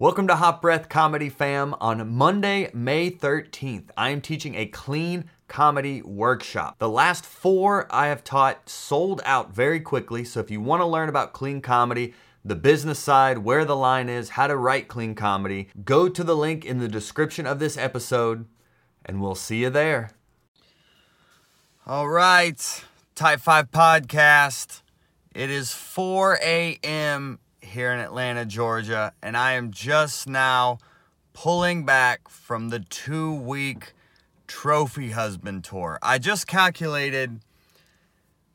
Welcome to Hot Breath Comedy Fam. On Monday, May 13th, I am teaching a clean comedy workshop. The last four I have taught sold out very quickly, so if you want to learn about clean comedy, the business side, where the line is, how to write clean comedy, go to the link in the description of this episode, and we'll see you there. All right, Type 5 Podcast. It is 4 a.m here in Atlanta, Georgia, and I am just now pulling back from the two week trophy husband tour. I just calculated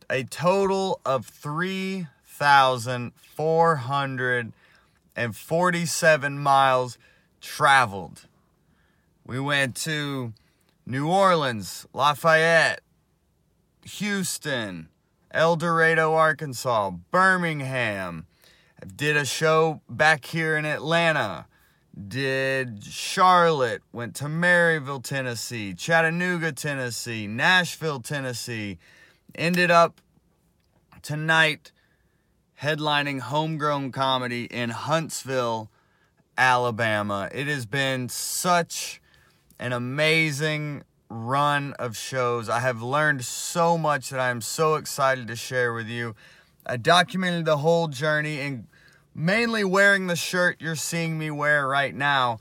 a total of 3,447 miles traveled. We went to New Orleans, Lafayette, Houston, El Dorado, Arkansas, Birmingham, did a show back here in Atlanta. Did Charlotte, went to Maryville, Tennessee, Chattanooga, Tennessee, Nashville, Tennessee. Ended up tonight headlining homegrown comedy in Huntsville, Alabama. It has been such an amazing run of shows. I have learned so much that I am so excited to share with you. I documented the whole journey and mainly wearing the shirt you're seeing me wear right now,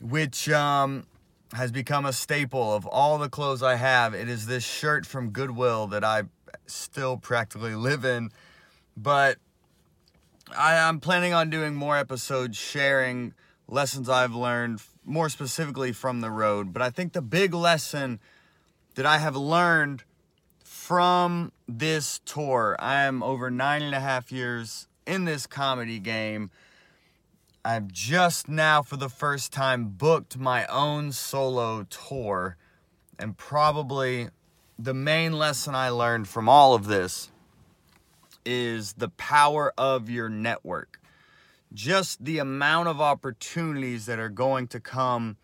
which um, has become a staple of all the clothes I have. It is this shirt from Goodwill that I still practically live in. But I, am planning on doing more episodes sharing lessons I've learned, more specifically from the road. But I think the big lesson that I have learned from this tour, I am over nine and a half years in this comedy game. I've just now, for the first time, booked my own solo tour. And probably the main lesson I learned from all of this is the power of your network. Just the amount of opportunities that are going to come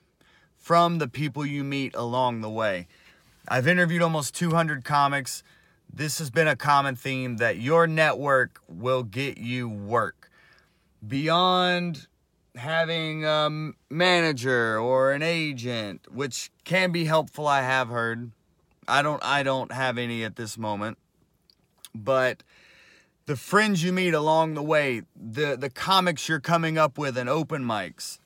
from the people you meet along the way. I've interviewed almost 200 comics this has been a common theme that your network will get you work. Beyond having a manager or an agent which can be helpful i have heard. I don't i don't have any at this moment. But the friends you meet along the way the the comics you're coming up with and open mics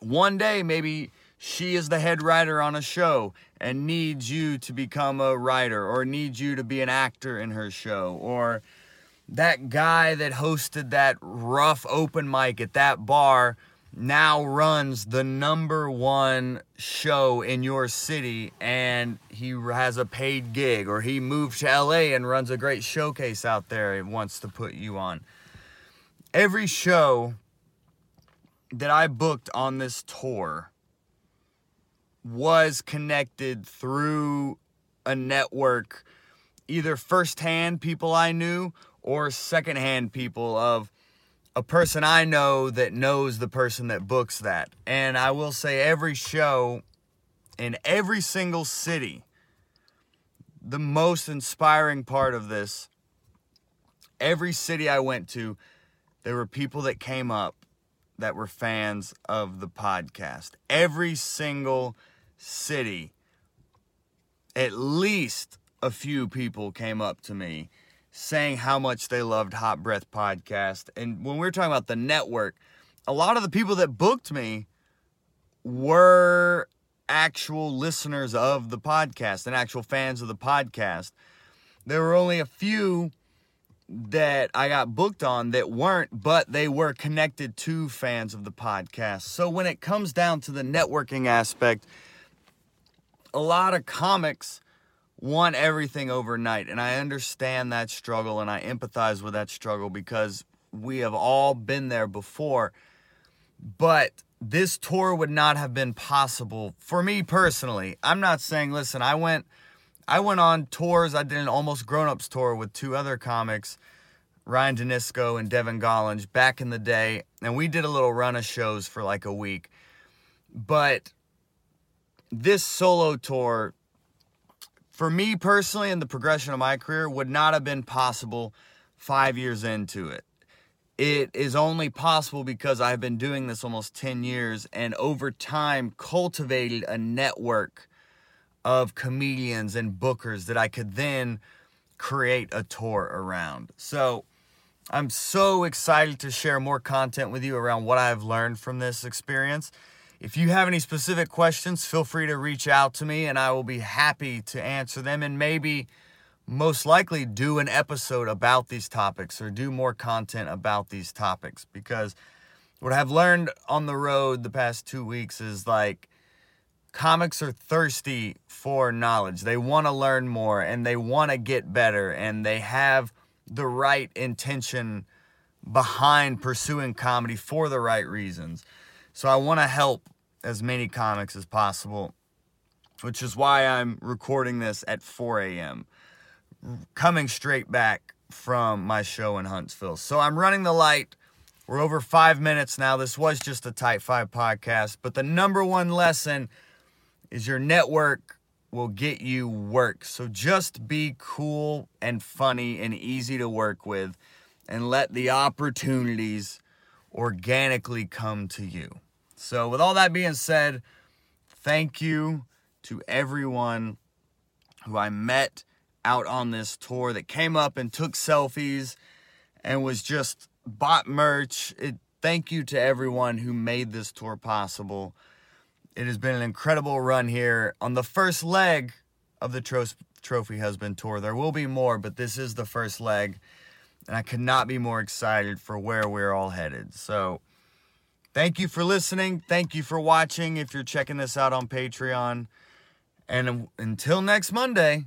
one day maybe she is the head writer on a show and needs you to become a writer or needs you to be an actor in her show or that guy that hosted that rough open mic at that bar now runs the number one show in your city and he has a paid gig or he moved to LA and runs a great showcase out there and wants to put you on. Every show that I booked on this tour was connected through a network, either firsthand people I knew or secondhand people of a person I know that knows the person that books that. And I will say, every show in every single city, the most inspiring part of this, every city I went to, there were people that came up that were fans of the podcast. Every single city, at least a few people came up to me saying how much they loved Hot Breath Podcast. And when we are talking about the network, a lot of the people that booked me were actual listeners of the podcast and actual fans of the podcast. There were only a few that I got booked on that weren't, but they were connected to fans of the podcast. So when it comes down to the networking aspect, a lot of comics want everything overnight. And I understand that struggle and I empathize with that struggle because we have all been there before. But this tour would not have been possible for me personally. I'm not saying, listen, I went I went on tours. I did an almost grown-ups tour with two other comics, Ryan Denisco and Devin Gollinge, back in the day, and we did a little run of shows for like a week. But this solo tour, for me personally, in the progression of my career, would not have been possible five years into it. it is only possible because I've been doing this almost 10 years and over time cultivated a network of comedians and bookers that I could then create a tour around. So I'm so excited to share more content with you around what I've learned from this experience. If you have any specific questions, feel free to reach out to me and I will be happy to answer them and maybe most likely do an episode about these topics or do more content about these topics because what I've learned on the road the past two weeks is like comics are thirsty for knowledge. They want to learn more and they want to get better and they have the right intention behind pursuing comedy for the right reasons. So I want to help as many comics as possible, which is why I'm recording this at 4 a.m coming straight back from my show in Huntsville. So I'm running the light. We're over five minutes now. This was just a Type 5 podcast, but the number one lesson is your network will get you work. So just be cool and funny and easy to work with and let the opportunities organically come to you. So, with all that being said, thank you to everyone who I met out on this tour that came up and took selfies and was just bought merch. It, thank you to everyone who made this tour possible. It has been an incredible run here on the first leg of the Tro- Trophy Husband Tour. There will be more, but this is the first leg, and I could not be more excited for where we're all headed. So, thank you for listening. Thank you for watching if you're checking this out on Patreon. And until next Monday,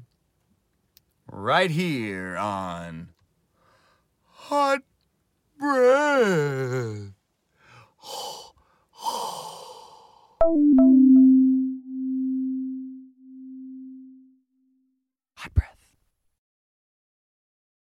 right here on Hot Breath. Hot Breath.